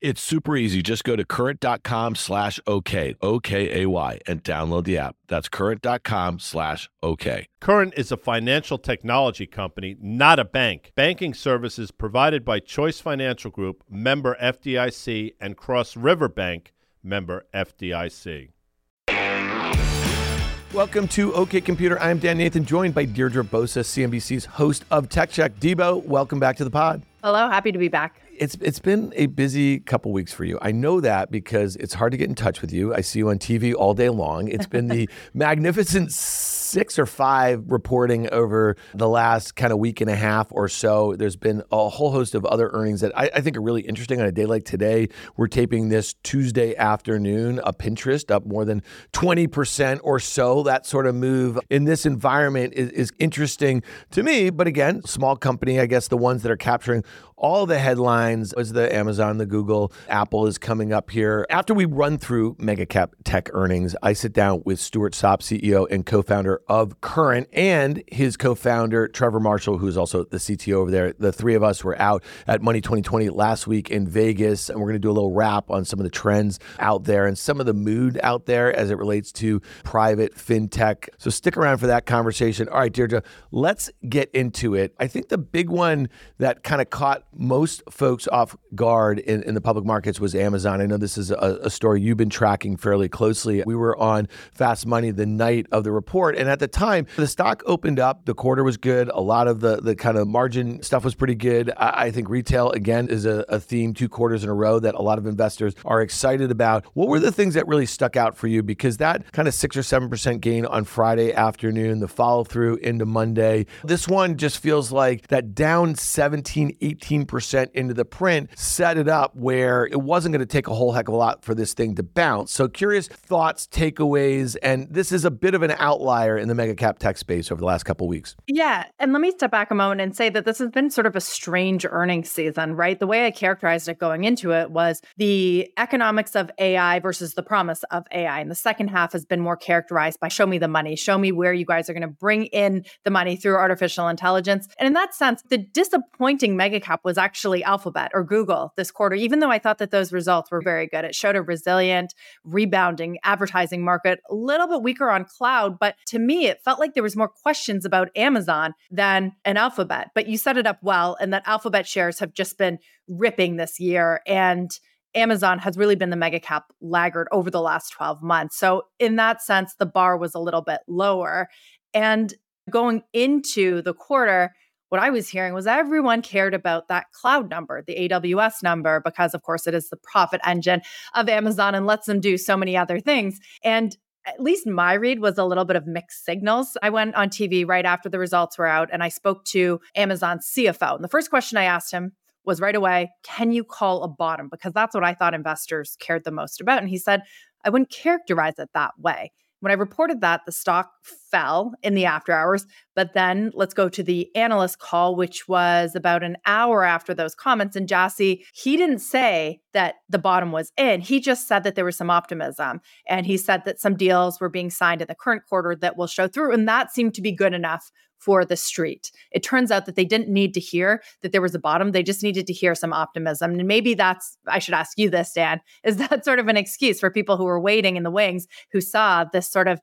It's super easy. Just go to current.com slash OK, O-K-A-Y, and download the app. That's current.com slash OK. Current is a financial technology company, not a bank. Banking services provided by Choice Financial Group, member FDIC, and Cross River Bank, member FDIC. Welcome to OK Computer. I'm Dan Nathan, joined by Deirdre Bosa, CNBC's host of Tech Check. Debo, welcome back to the pod. Hello, happy to be back it's it's been a busy couple weeks for you. I know that because it's hard to get in touch with you. I see you on TV all day long. It's been the magnificent six or five reporting over the last kind of week and a half or so. There's been a whole host of other earnings that I, I think are really interesting on a day like today. We're taping this Tuesday afternoon. A Pinterest up more than 20% or so. That sort of move in this environment is, is interesting to me. But again, small company, I guess the ones that are capturing all the headlines was the Amazon, the Google, Apple is coming up here. After we run through mega cap tech earnings, I sit down with Stuart Sopp, CEO and co-founder of Current, and his co-founder Trevor Marshall, who's also the CTO over there. The three of us were out at Money 2020 last week in Vegas, and we're going to do a little wrap on some of the trends out there and some of the mood out there as it relates to private fintech. So stick around for that conversation. All right, Deirdre, let's get into it. I think the big one that kind of caught most folks off guard in, in the public markets was Amazon. I know this is a, a, story you've been tracking fairly closely. We were on Fast Money the night of the report, and at the time, the stock opened up. The quarter was good. A lot of the, the kind of margin stuff was pretty good. I, I think retail, again, is a, a theme two quarters in a row that a lot of investors are excited about. What were the things that really stuck out for you? Because that kind of six or 7% gain on Friday afternoon, the follow through into Monday, this one just feels like that down 17, 18 15% into the print set it up where it wasn't going to take a whole heck of a lot for this thing to bounce. So, curious thoughts, takeaways, and this is a bit of an outlier in the mega cap tech space over the last couple weeks. Yeah. And let me step back a moment and say that this has been sort of a strange earnings season, right? The way I characterized it going into it was the economics of AI versus the promise of AI. And the second half has been more characterized by show me the money, show me where you guys are going to bring in the money through artificial intelligence. And in that sense, the disappointing mega cap was actually Alphabet or Google this quarter, even though I thought that those results were very good. It showed a resilient, rebounding advertising market, a little bit weaker on cloud. But to me, it felt like there was more questions about Amazon than an Alphabet. But you set it up well, and that Alphabet shares have just been ripping this year. And Amazon has really been the mega cap laggard over the last 12 months. So, in that sense, the bar was a little bit lower. And going into the quarter, what I was hearing was everyone cared about that cloud number, the AWS number, because of course it is the profit engine of Amazon and lets them do so many other things. And at least my read was a little bit of mixed signals. I went on TV right after the results were out and I spoke to Amazon's CFO. And the first question I asked him was right away, can you call a bottom? Because that's what I thought investors cared the most about. And he said, I wouldn't characterize it that way. When I reported that, the stock fell in the after hours. But then let's go to the analyst call, which was about an hour after those comments. And Jassy, he didn't say that the bottom was in. He just said that there was some optimism. And he said that some deals were being signed in the current quarter that will show through. And that seemed to be good enough for the street. It turns out that they didn't need to hear that there was a bottom. They just needed to hear some optimism. And maybe that's, I should ask you this, Dan, is that sort of an excuse for people who were waiting in the wings who saw this sort of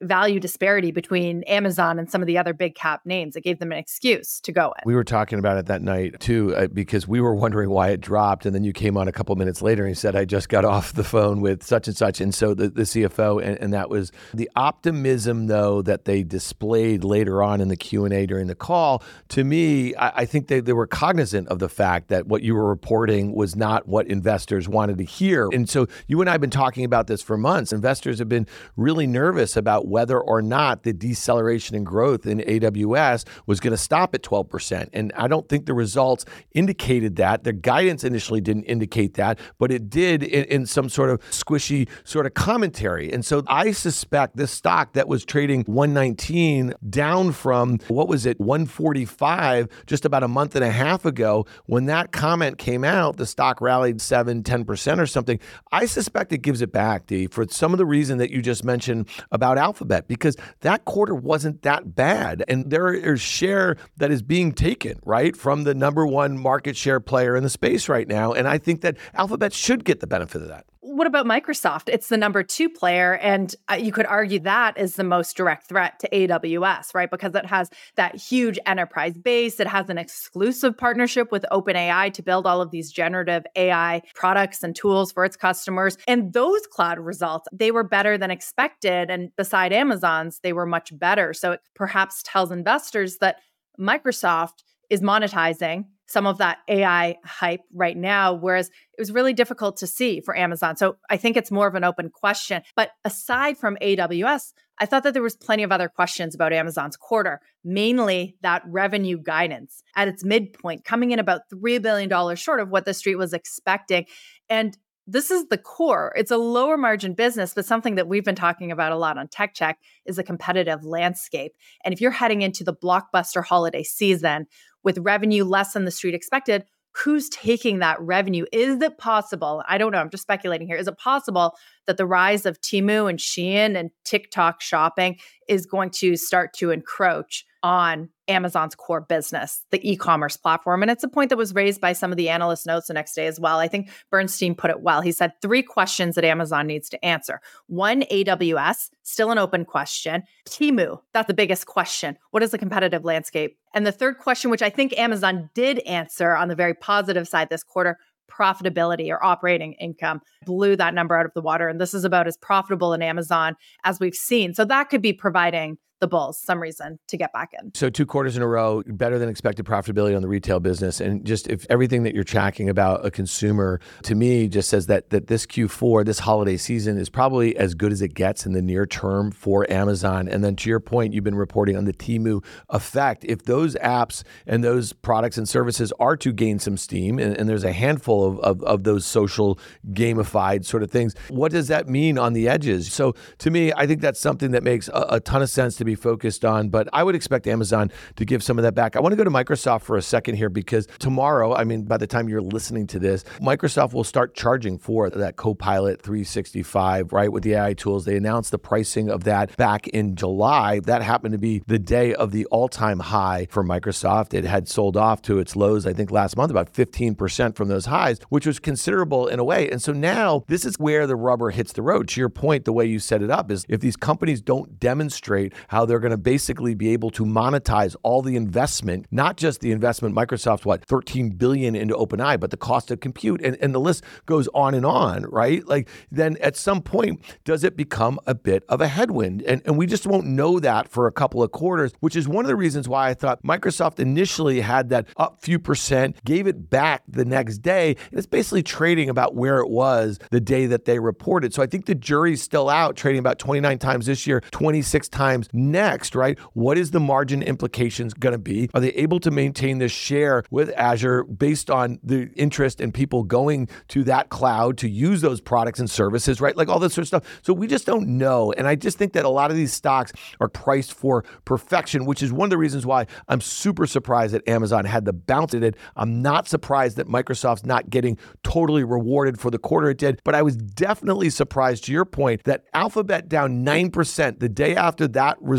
value disparity between Amazon and some of the other big cap names. It gave them an excuse to go in. We were talking about it that night too, uh, because we were wondering why it dropped. And then you came on a couple minutes later and said, I just got off the phone with such and such. And so the, the CFO, and, and that was the optimism though that they displayed later on in the Q&A during the call. To me, I, I think they, they were cognizant of the fact that what you were reporting was not what investors wanted to hear. And so you and I have been talking about this for months. Investors have been really nervous about about whether or not the deceleration in growth in AWS was going to stop at 12%. And I don't think the results indicated that. The guidance initially didn't indicate that, but it did in, in some sort of squishy sort of commentary. And so I suspect this stock that was trading 119 down from what was it, 145 just about a month and a half ago, when that comment came out, the stock rallied 7, 10% or something. I suspect it gives it back, D, for some of the reason that you just mentioned about Alphabet, because that quarter wasn't that bad. And there is share that is being taken, right, from the number one market share player in the space right now. And I think that Alphabet should get the benefit of that what about Microsoft? It's the number two player. And uh, you could argue that is the most direct threat to AWS, right? Because it has that huge enterprise base. It has an exclusive partnership with OpenAI to build all of these generative AI products and tools for its customers. And those cloud results, they were better than expected. And beside Amazon's, they were much better. So it perhaps tells investors that Microsoft is monetizing some of that AI hype right now, whereas it was really difficult to see for Amazon. So I think it's more of an open question. But aside from AWS, I thought that there was plenty of other questions about Amazon's quarter, mainly that revenue guidance at its midpoint, coming in about $3 billion short of what the street was expecting. And this is the core. It's a lower margin business, but something that we've been talking about a lot on Tech Check is a competitive landscape. And if you're heading into the blockbuster holiday season with revenue less than the street expected, who's taking that revenue? Is it possible? I don't know. I'm just speculating here. Is it possible that the rise of Temu and Shein and TikTok shopping is going to start to encroach on Amazon's core business, the e commerce platform. And it's a point that was raised by some of the analyst notes the next day as well. I think Bernstein put it well. He said three questions that Amazon needs to answer. One, AWS, still an open question. Temu, that's the biggest question. What is the competitive landscape? And the third question, which I think Amazon did answer on the very positive side this quarter, profitability or operating income blew that number out of the water. And this is about as profitable in Amazon as we've seen. So that could be providing the Bulls some reason to get back in. So two quarters in a row, better than expected profitability on the retail business, and just if everything that you're tracking about a consumer to me just says that that this Q4, this holiday season is probably as good as it gets in the near term for Amazon. And then to your point, you've been reporting on the Temu effect. If those apps and those products and services are to gain some steam, and, and there's a handful of, of, of those social gamified sort of things, what does that mean on the edges? So to me, I think that's something that makes a, a ton of sense to be focused on, but I would expect Amazon to give some of that back. I want to go to Microsoft for a second here because tomorrow, I mean, by the time you're listening to this, Microsoft will start charging for that Copilot 365, right? With the AI tools. They announced the pricing of that back in July. That happened to be the day of the all time high for Microsoft. It had sold off to its lows, I think, last month, about 15% from those highs, which was considerable in a way. And so now this is where the rubber hits the road. To your point, the way you set it up is if these companies don't demonstrate how how they're going to basically be able to monetize all the investment, not just the investment Microsoft's what 13 billion into OpenAI, but the cost of compute and, and the list goes on and on, right? Like then at some point, does it become a bit of a headwind? And, and we just won't know that for a couple of quarters, which is one of the reasons why I thought Microsoft initially had that up few percent, gave it back the next day, and it's basically trading about where it was the day that they reported. So I think the jury's still out, trading about 29 times this year, 26 times next, right? What is the margin implications going to be? Are they able to maintain this share with Azure based on the interest in people going to that cloud to use those products and services, right? Like all this sort of stuff. So we just don't know. And I just think that a lot of these stocks are priced for perfection, which is one of the reasons why I'm super surprised that Amazon had the bounce it did. I'm not surprised that Microsoft's not getting totally rewarded for the quarter it did, but I was definitely surprised to your point that Alphabet down 9% the day after that result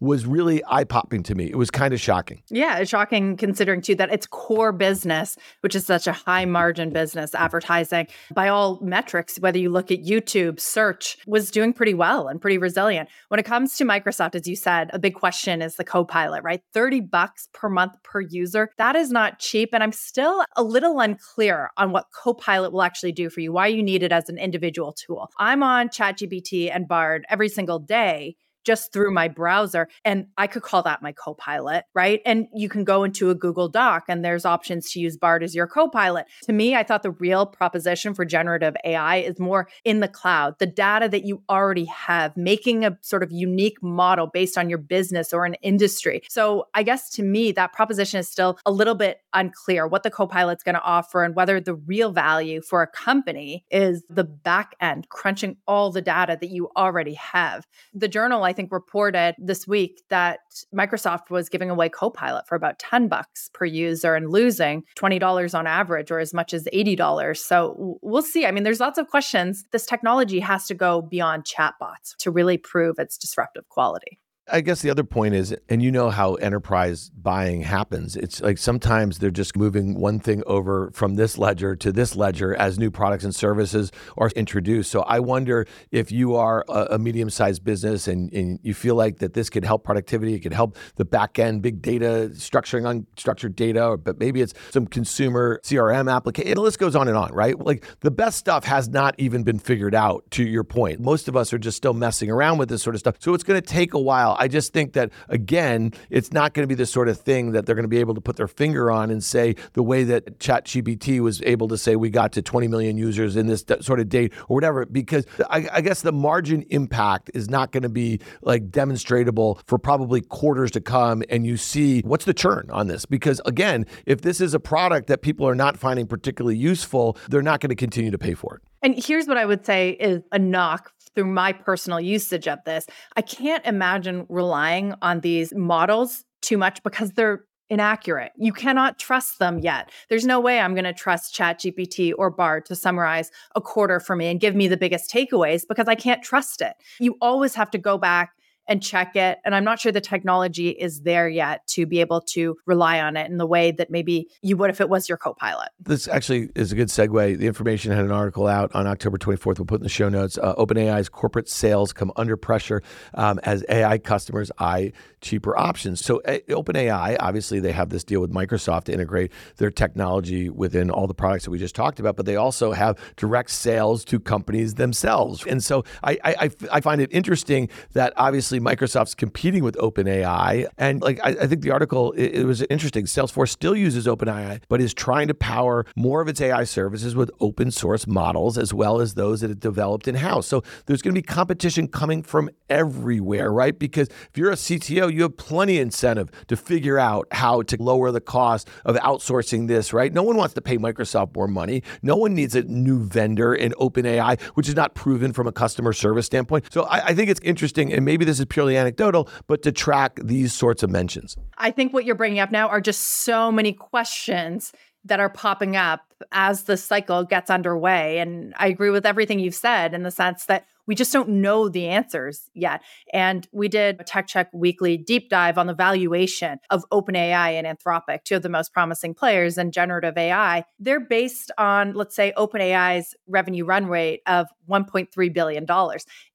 was really eye popping to me. It was kind of shocking. Yeah, it's shocking considering too that its core business, which is such a high margin business, advertising by all metrics, whether you look at YouTube, search, was doing pretty well and pretty resilient. When it comes to Microsoft, as you said, a big question is the Copilot, right? 30 bucks per month per user. That is not cheap. And I'm still a little unclear on what Copilot will actually do for you, why you need it as an individual tool. I'm on ChatGPT and Bard every single day just through my browser. And I could call that my co-pilot, right? And you can go into a Google Doc and there's options to use Bard as your co-pilot. To me, I thought the real proposition for generative AI is more in the cloud, the data that you already have, making a sort of unique model based on your business or an industry. So I guess to me, that proposition is still a little bit unclear what the co-pilot's going to offer and whether the real value for a company is the back end crunching all the data that you already have. The journal I think reported this week that Microsoft was giving away Copilot for about 10 bucks per user and losing $20 on average or as much as $80. So we'll see. I mean, there's lots of questions. This technology has to go beyond chatbots to really prove its disruptive quality. I guess the other point is, and you know how enterprise buying happens. It's like sometimes they're just moving one thing over from this ledger to this ledger as new products and services are introduced. So I wonder if you are a, medium sized business and, and, you feel like that this could help productivity, it could help the back end, big data, structuring unstructured data, but maybe it's some consumer CRM application. The list goes on and on, right? Like the best stuff has not even been figured out, to your point. Most of us are just still messing around with this sort of stuff. So it's going to take a while I just think that, again, it's not going to be the sort of thing that they're going to be able to put their finger on and say the way that ChatGPT was able to say we got to 20 million users in this sort of date or whatever, because I, I guess the margin impact is not going to be like demonstrable for probably quarters to come. And you see what's the churn on this? Because again, if this is a product that people are not finding particularly useful, they're not going to continue to pay for it. And here's what I would say is a knock through my personal usage of this. I can't imagine relying on these models too much because they're inaccurate. You cannot trust them yet. There's no way I'm going to trust ChatGPT or Bard to summarize a quarter for me and give me the biggest takeaways because I can't trust it. You always have to go back and check it. And I'm not sure the technology is there yet to be able to rely on it in the way that maybe you would if it was your co pilot. This actually is a good segue. The information had an article out on October 24th. We'll put in the show notes. Uh, OpenAI's corporate sales come under pressure um, as AI customers eye cheaper options. So, uh, OpenAI, obviously, they have this deal with Microsoft to integrate their technology within all the products that we just talked about, but they also have direct sales to companies themselves. And so, I, I, I find it interesting that obviously obviously Microsoft's competing with OpenAI, and like I, I think the article it, it, was interesting. Salesforce still uses OpenAI, but is trying to power more of its AI services with open source models as well as those that it developed in house. So there's going to be competition coming from everywhere, right? Because if you're a CTO, you have plenty of incentive to figure out how to lower the cost of outsourcing this, right? No one wants to pay Microsoft more money. No one needs a new vendor in OpenAI, which is not proven from a customer service standpoint. So I, I think it's interesting, and maybe this is purely anecdotal, but to track these sorts of mentions. I think what you're bringing up now are just so many questions that are popping up as the cycle gets underway. And I agree with everything you've said in the sense that we just don't know the answers yet. And we did a Tech Check weekly deep dive on the valuation of OpenAI and Anthropic, two of the most promising players in generative AI. They're based on, let's say, OpenAI's revenue run rate of $1.3 billion.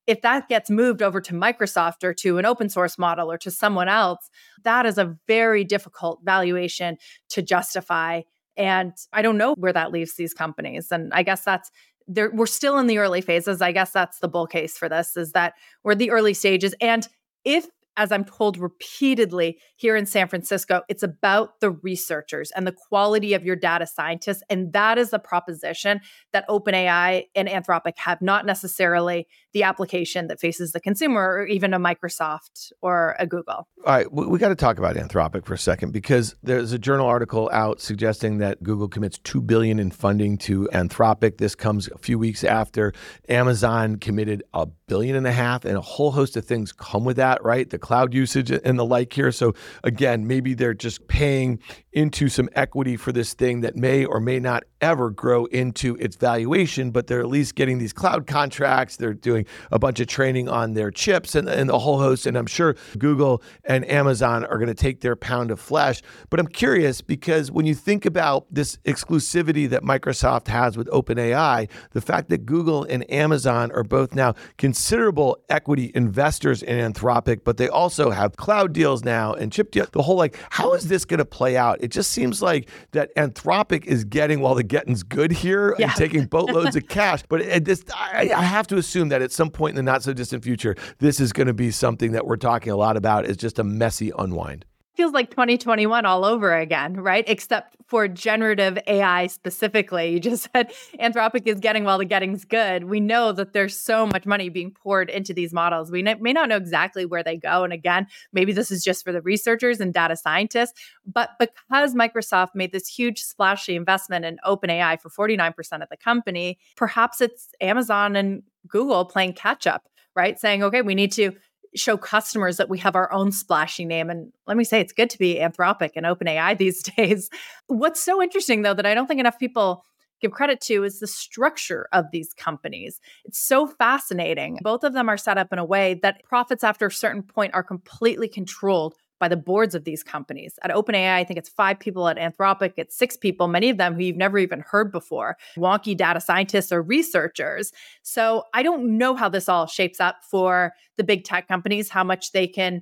If that gets moved over to Microsoft or to an open source model or to someone else, that is a very difficult valuation to justify. And I don't know where that leaves these companies. And I guess that's there we're still in the early phases. I guess that's the bull case for this is that we're the early stages. And if as I'm told repeatedly here in San Francisco, it's about the researchers and the quality of your data scientists. And that is the proposition that OpenAI and Anthropic have, not necessarily the application that faces the consumer or even a Microsoft or a Google. All right, we, we got to talk about Anthropic for a second because there's a journal article out suggesting that Google commits 2 billion in funding to Anthropic. This comes a few weeks after Amazon committed a billion and a half and a whole host of things come with that, right? The cloud usage and the like here. So again, maybe they're just paying into some equity for this thing that may or may not ever grow into its valuation, but they're at least getting these cloud contracts. They're doing a bunch of training on their chips and, and the whole host. And I'm sure Google and Amazon are going to take their pound of flesh. But I'm curious because when you think about this exclusivity that Microsoft has with OpenAI, the fact that Google and Amazon are both now considerable equity investors in Anthropic, but they also have cloud deals now and chip deals. The whole like, how is this going to play out? It just seems like that Anthropic is getting while the getting's good here yeah. and taking boatloads of cash. But at this, I, I have to assume that at some point in the not so distant future, this is going to be something that we're talking a lot about. Is just a messy unwind feels like 2021 all over again, right? Except for generative AI specifically. You just said Anthropic is getting while the getting's good. We know that there's so much money being poured into these models. We may not know exactly where they go. And again, maybe this is just for the researchers and data scientists. But because Microsoft made this huge splashy investment in OpenAI for 49% of the company, perhaps it's Amazon and Google playing catch up, right? Saying, okay, we need to show customers that we have our own splashy name. And let me say, it's good to be Anthropic and OpenAI these days. What's so interesting, though, that I don't think enough people give credit to is the structure of these companies. It's so fascinating. Both of them are set up in a way that profits after a certain point are completely controlled by the boards of these companies. At OpenAI, I think it's five people. At Anthropic, it's six people, many of them who you've never even heard before, wonky data scientists or researchers. So I don't know how this all shapes up for the big tech companies, how much they can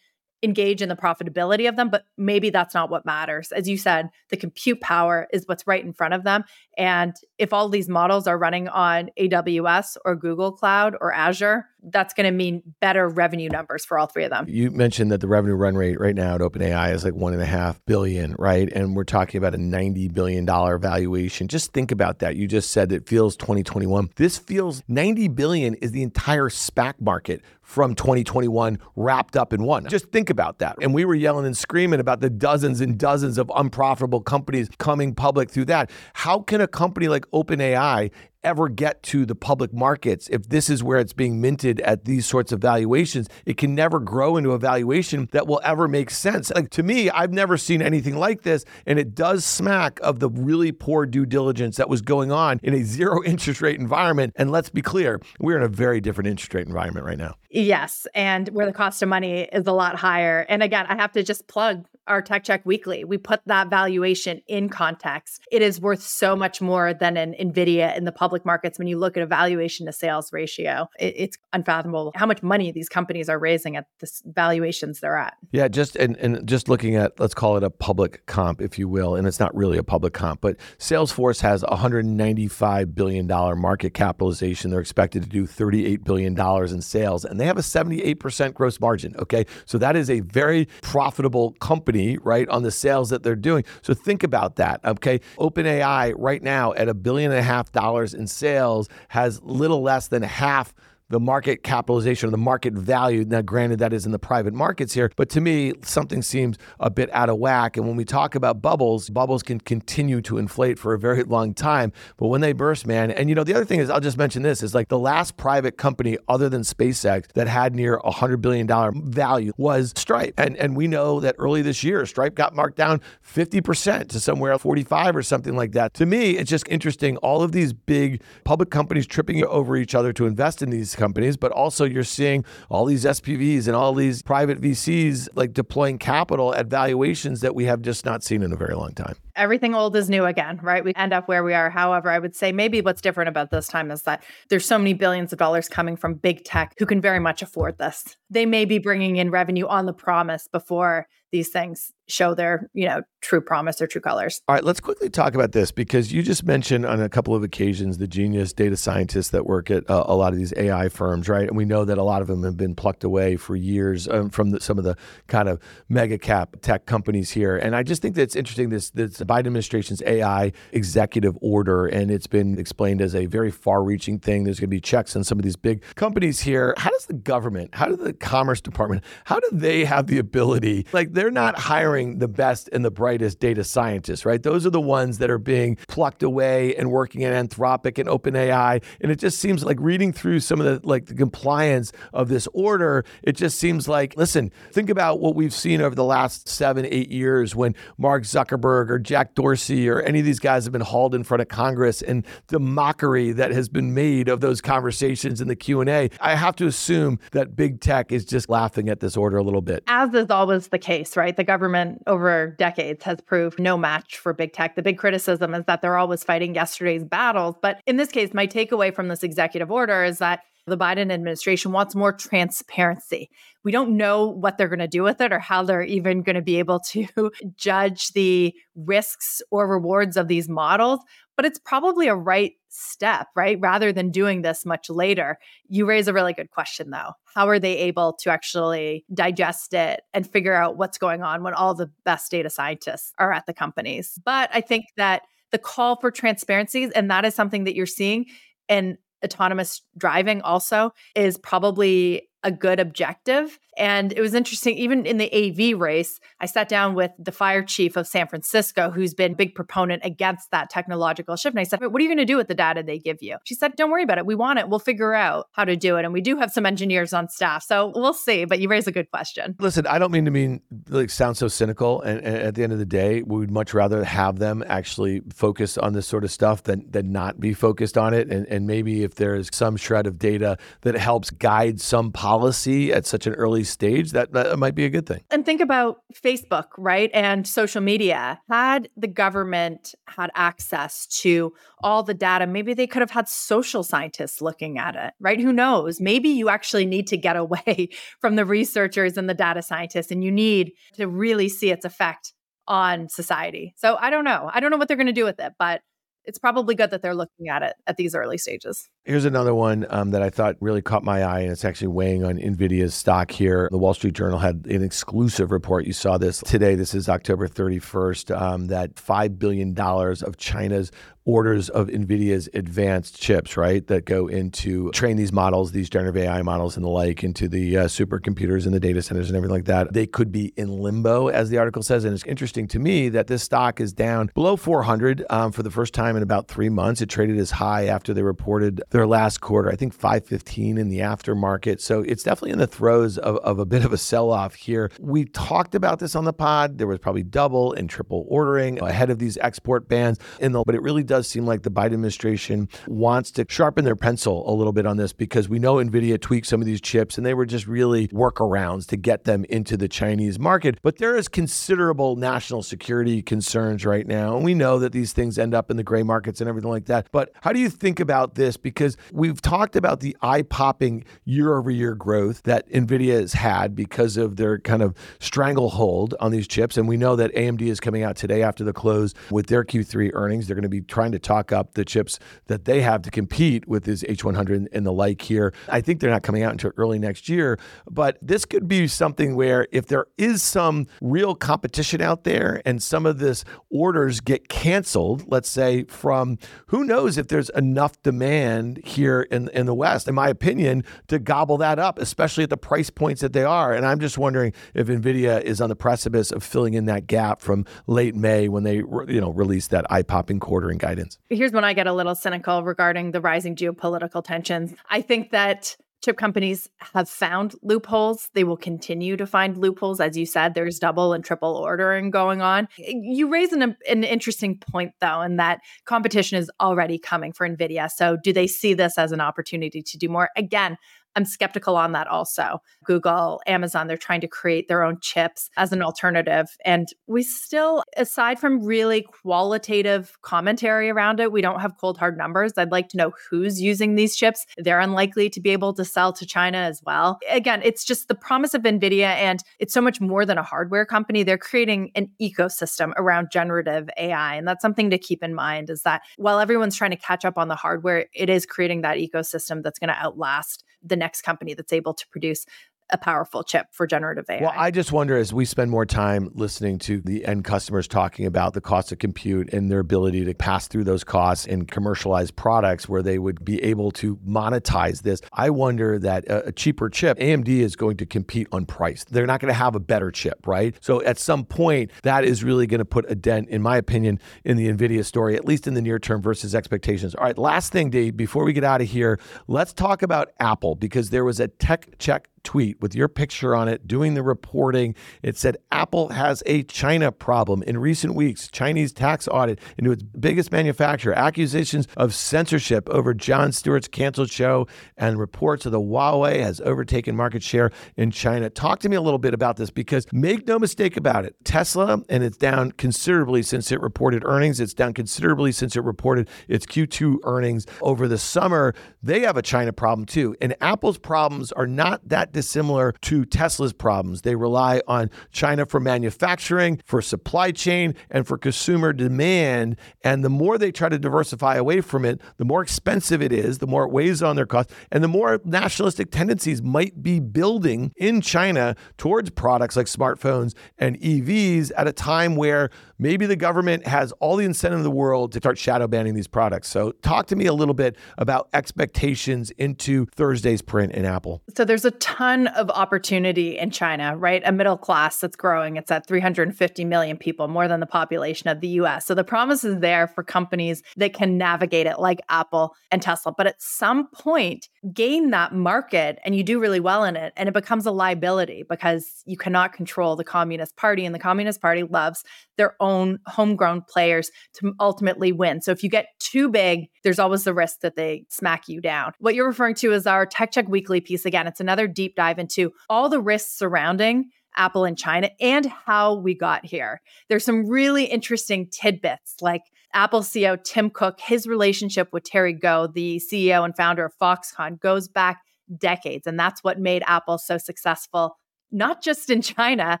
engage in the profitability of them, but maybe that's not what matters. As you said, the compute power is what's right in front of them. And if all these models are running on AWS or Google Cloud or Azure, that's going to mean better revenue numbers for all three of them. You mentioned that the revenue run rate right now at OpenAI is like one and a half billion, right? And we're talking about a $90 billion valuation. Just think about that. You just said it feels 2021. This feels 90 billion is the entire SPAC market from 2021 wrapped up in one. Just think about that. And we were yelling and screaming about the dozens and dozens of unprofitable companies coming public through that. How can a company like OpenAI ever get to the public markets, if this is where it's being minted at these sorts of valuations, it can never grow into a valuation that will ever make sense. Like to me, I've never seen anything like this. And it does smack of the really poor due diligence that was going on in a zero interest rate environment. And let's be clear, we're in a very different interest rate environment right now. Yes. And where the cost of money is a lot higher. And again, I have to just plug our Tech Check Weekly. We put that valuation in context. It is worth so much more than an NVIDIA in the public markets when you look at a valuation to sales ratio. It, it's unfathomable how much money these companies are raising at the valuations they're at. Yeah, just and, and just looking at let's call it a public comp, if you will, and it's not really a public comp, but Salesforce has $195 billion market capitalization. They're expected to do $38 billion in sales, and they have a 78% gross margin. Okay. So that is a very profitable company right, on the sales that they're doing. So think about that. Okay. OpenAI right now at a billion and a half dollars in sales has little less than half the market capitalization or the market value. Now, granted, that is in the private markets here, but to me, something seems a bit out of whack. And when we talk about bubbles, bubbles can continue to inflate for a very long time. But when they burst, man, and you know, the other thing is, I'll just mention this is like the last private company other than SpaceX that had near a $100 billion value was Stripe. And, and we know that early this year, Stripe got marked down 50% to somewhere 45 or something like that. To me, it's just interesting. All of these big public companies tripping over each other to invest in these companies, but also you're seeing all these SPVs and all these private VCs like deploying capital at valuations that we have just not seen in a very long time. Everything old is new again, right? We end up where we are. However, I would say maybe what's different about this time is that there's so many billions of dollars coming from big tech who can very much afford this. They may be bringing in revenue on the promise before these things show their you know true promise or true colors. All right let's quickly talk about this because you just mentioned on a couple of occasions the genius data scientists that work at uh, a lot of these ai firms right? And we know that a lot of them have been plucked away for years um, from the, some of the kind of mega cap tech companies here. And i just think that it's interesting this this biden administration's ai executive order and it's been explained as a very far reaching thing. There's going to be checks on some of these big companies here. How does the government how does the commerce department how do they have the ability like they're not hiring the best and the brightest data scientists, right? Those are the ones that are being plucked away and working at Anthropic and OpenAI. And it just seems like reading through some of the like the compliance of this order, it just seems like, listen, think about what we've seen over the last seven, eight years when Mark Zuckerberg or Jack Dorsey or any of these guys have been hauled in front of Congress and the mockery that has been made of those conversations in the Q&A. I have to assume that big tech is just laughing at this order a little bit. As is always the case right? The government over decades has proved no match for big tech. The big criticism is that they're always fighting yesterday's battles. But in this case, my takeaway from this executive order is that the Biden administration wants more transparency. We don't know what they're going to do with it or how they're even going to be able to judge the risks or rewards of these models, but it's probably a right step, right? Rather than doing this much later. You raise a really good question, though. How are they able to actually digest it and figure out what's going on when all the best data scientists are at the companies? But I think that the call for transparency, and that is something that you're seeing in autonomous driving also, is probably a good objective. And it was interesting, even in the AV race, I sat down with the fire chief of San Francisco, who's been a big proponent against that technological shift. And I said, What are you going to do with the data they give you? She said, Don't worry about it. We want it. We'll figure out how to do it. And we do have some engineers on staff. So we'll see. But you raise a good question. Listen, I don't mean to mean like sound so cynical. And, and at the end of the day, we would much rather have them actually focus on this sort of stuff than, than not be focused on it. And, and maybe if there's some shred of data that helps guide some policy policy at such an early stage, that, that might be a good thing. And think about Facebook, right? And social media. Had the government had access to all the data, maybe they could have had social scientists looking at it, right? Who knows? Maybe you actually need to get away from the researchers and the data scientists, and you need to really see its effect on society. So I don't know. I don't know what they're going to do with it, but it's probably good that they're looking at it at these early stages. Here's another one um, that I thought really caught my eye, and it's actually weighing on NVIDIA's stock here. The Wall Street Journal had an exclusive report. You saw this today. This is October 31st. Um, that $5 billion of China's orders of NVIDIA's advanced chips, right, that go into train these models, these generative AI models and the like, into the uh, supercomputers and the data centers and everything like that. They could be in limbo, as the article says. And it's interesting to me that this stock is down below 400 um, for the first time in about three months. It traded as high after they reported their last quarter, I think 515 in the aftermarket. So it's definitely in the throes of, of a bit of a sell off here. We talked about this on the pod. There was probably double and triple ordering ahead of these export bans, in the, but it really does seem like the Biden administration wants to sharpen their pencil a little bit on this because we know NVIDIA tweaked some of these chips and they were just really workarounds to get them into the Chinese market. But there is considerable national security concerns right now. And we know that these things end up in the gray markets and everything like that. But how do you think about this? Because we've talked about the eye popping year over year growth that NVIDIA has had because of their kind of stranglehold on these chips. And we know that AMD is coming out today after the close with their Q3 earnings. They're going to be trying to talk up the chips that they have to compete with this H100 and the like here. I think they're not coming out until early next year, but this could be something where if there is some real competition out there and some of this orders get canceled, let's say from who knows if there's enough demand here in, in the West, in my opinion, to gobble that up, especially at the price points that they are. And I'm just wondering if NVIDIA is on the precipice of filling in that gap from late May when they you know released that eye-popping quarter in guidance. Here's when I get a little cynical regarding the rising geopolitical tensions. I think that chip companies have found loopholes. They will continue to find loopholes. As you said, there's double and triple ordering going on. You raise an, an interesting point, though, in that competition is already coming for NVIDIA. So, do they see this as an opportunity to do more? Again, I'm skeptical on that also. Google, Amazon, they're trying to create their own chips as an alternative. And we still, aside from really qualitative commentary around it, we don't have cold hard numbers. I'd like to know who's using these chips. They're unlikely to be able to sell to China as well. Again, it's just the promise of NVIDIA, and it's so much more than a hardware company. They're creating an ecosystem around generative AI. And that's something to keep in mind is that while everyone's trying to catch up on the hardware, it is creating that ecosystem that's going to outlast the next company that's able to produce a powerful chip for generative AI. Well, I just wonder as we spend more time listening to the end customers talking about the cost of compute and their ability to pass through those costs and commercialize products where they would be able to monetize this, I wonder that a, cheaper chip, AMD is going to compete on price. They're not going to have a better chip, right? So at some point, that is really going to put a dent, in my opinion, in the NVIDIA story, at least in the near term versus expectations. All right, last thing, Dave, before we get out of here, let's talk about Apple because there was a tech check tweet with your picture on it doing the reporting. It said Apple has a China problem. In recent weeks, Chinese tax audit into its biggest manufacturer, accusations of censorship over Jon Stewart's canceled show, and reports of the Huawei has overtaken market share in China. Talk to me a little bit about this because make no mistake about it, Tesla, and it's down considerably since it reported earnings. It's down considerably since it reported its Q2 earnings over the summer. They have a China problem too. And Apple's problems are not that dissimilar to Tesla's problems. They rely on China for manufacturing, for supply chain, and for consumer demand. And the more they try to diversify away from it, the more expensive it is, the more it weighs on their costs, and the more nationalistic tendencies might be building in China towards products like smartphones and EVs at a time where maybe the government has all the incentive in the world to start shadow banning these products. So, talk to me a little bit about expectations into Thursday's print in Apple. So, there's a ton of opportunity in China, right? A middle class that's growing. It's at 350 million people, more than the population of the US. So, the promise is there for companies that can navigate it like Apple and Tesla. But at some point, gain that market and you do really well in it, and it becomes a liability because you cannot control the Communist Party, and the Communist Party loves their own homegrown players to ultimately win. So if you get too big, there's always the risk that they smack you down. What you're referring to is our Tech Check Weekly piece. Again, it's another deep dive into all the risks surrounding Apple in China and how we got here. There's some really interesting tidbits like Apple CEO Tim Cook, his relationship with Terry Gou, the CEO and founder of Foxconn, goes back decades. And that's what made Apple so successful, not just in China,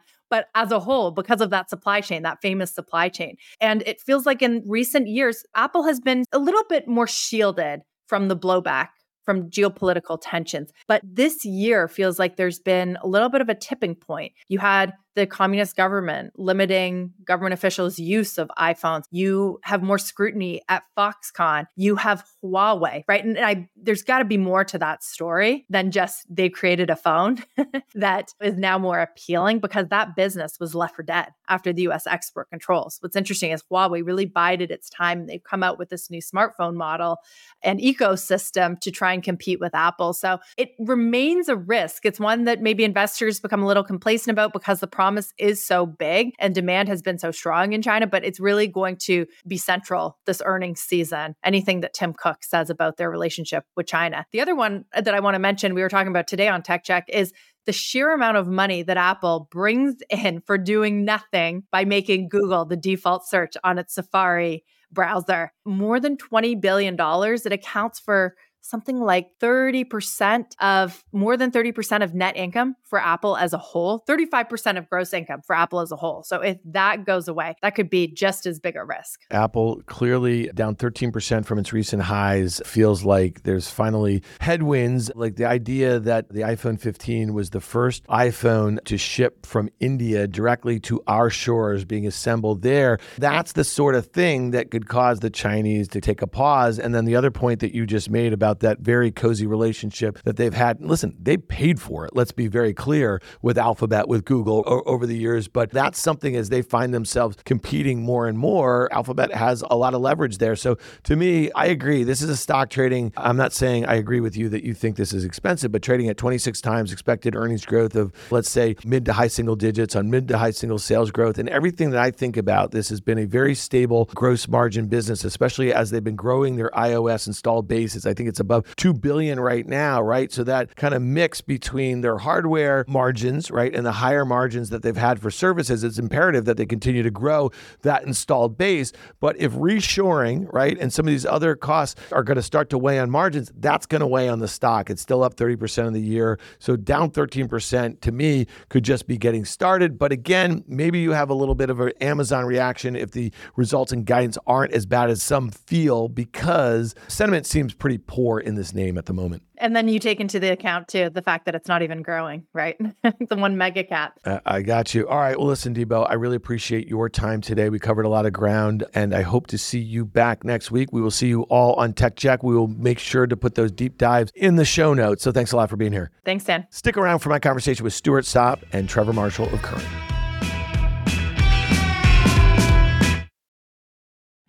but as a whole, because of that supply chain, that famous supply chain. And it feels like in recent years, Apple has been a little bit more shielded from the blowback from geopolitical tensions. But this year feels like there's been a little bit of a tipping point. You had the communist government limiting government officials' use of iPhones. You have more scrutiny at Foxconn. You have Huawei, right? And I, there's got to be more to that story than just they created a phone that is now more appealing because that business was left for dead after the US export controls. What's interesting is Huawei really bided its time. They've come out with this new smartphone model and ecosystem to try and compete with Apple. So it remains a risk. It's one that maybe investors become a little complacent about because the promise is so big and demand has been so strong in China, but it's really going to be central this earnings season. Anything that Tim Cook says about their relationship with China. The other one that I want to mention, we were talking about today on Tech Check, is the sheer amount of money that Apple brings in for doing nothing by making Google the default search on its Safari browser. More than $20 billion. It accounts for something like 30% of more than 30% of net income for Apple as a whole, 35% of gross income for Apple as a whole. So if that goes away, that could be just as big a risk. Apple clearly down 13% from its recent highs feels like there's finally headwinds. Like the idea that the iPhone 15 was the first iPhone to ship from India directly to our shores being assembled there. That's the sort of thing that could cause the Chinese to take a pause. And then the other point that you just made about about that very cozy relationship that they've had. Listen, they paid for it. Let's be very clear with Alphabet, with Google o- over the years, but that's something as they find themselves competing more and more. Alphabet has a lot of leverage there. So to me, I agree. This is a stock trading. I'm not saying I agree with you that you think this is expensive, but trading at 26 times expected earnings growth of, let's say, mid to high single digits on mid to high single sales growth. And everything that I think about this has been a very stable gross margin business, especially as they've been growing their iOS installed bases. I think it's above 2 billion right now, right? So that kind of mix between their hardware margins, right, and the higher margins that they've had for services, it's imperative that they continue to grow that installed base. But if reshoring, right, and some of these other costs are going to start to weigh on margins, that's going to weigh on the stock. It's still up 30% of the year. So down 13% to me could just be getting started. But again, maybe you have a little bit of an Amazon reaction if the results and guidance aren't as bad as some feel because sentiment seems pretty poor in this name at the moment. And then you take into the account too the fact that it's not even growing, right? the one mega cap. Uh, I got you. All right. Well, listen, Debo, I really appreciate your time today. We covered a lot of ground, and I hope to see you back next week. We will see you all on Tech Check. We will make sure to put those deep dives in the show notes. So thanks a lot for being here. Thanks, Dan. Stick around for my conversation with Stuart Sopp and Trevor Marshall of Current.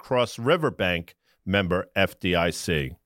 Cross River Bank, member FDIC.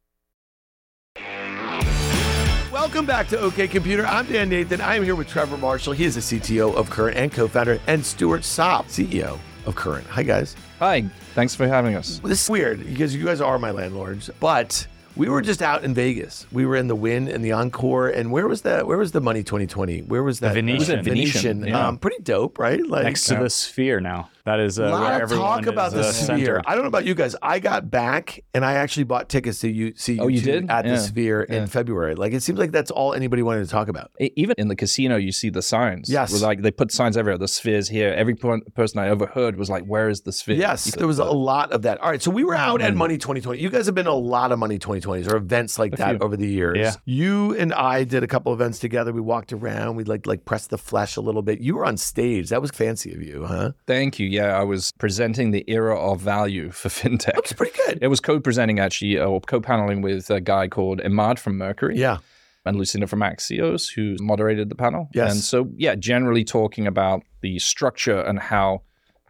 Welcome back to OK Computer. I'm Dan Nathan. I am here with Trevor Marshall. He is the CTO of Current and co-founder, and Stuart Sopp, CEO of Current. Hi, guys. Hi, thanks for having us. Well, this is weird because you guys are my landlords, but we were just out in Vegas. We were in the Wynn and the Encore. And where was that? Where was the Money 2020? Where was that? Venetian. Was it Venetian. Venetian, yeah. Um, pretty dope, right? Like next to the sphere now. That is uh, a where lot of talk about is, the uh, sphere. centered. I don't know about you guys. I got back and I actually bought tickets to you see Oh, you did? at the Yeah. sphere in February. Like it seems like that's all anybody wanted to talk about. E- Even in the casino, you see the signs. Yes. Where, like they put signs everywhere. The sphere's here. Every per- person I overheard was like, "Where is the sphere?" Yes, You there was a lot of that. All right, so we were out at. Money 2020. You guys have been a lot of Money 2020s or events like A that few. over the years. Yeah. You and I did a couple events together. We walked around. We like like pressed the flesh a little bit. You were on stage. That was fancy of you, huh? Thank you. Yeah, I was presenting the era of value for fintech. Looks pretty good. It was co-presenting actually, uh, or co-paneling with a guy called Immad from Mercury. Yeah. and Lucinda from Axios, who moderated the panel. Yes. And so, yeah, generally talking about the structure and how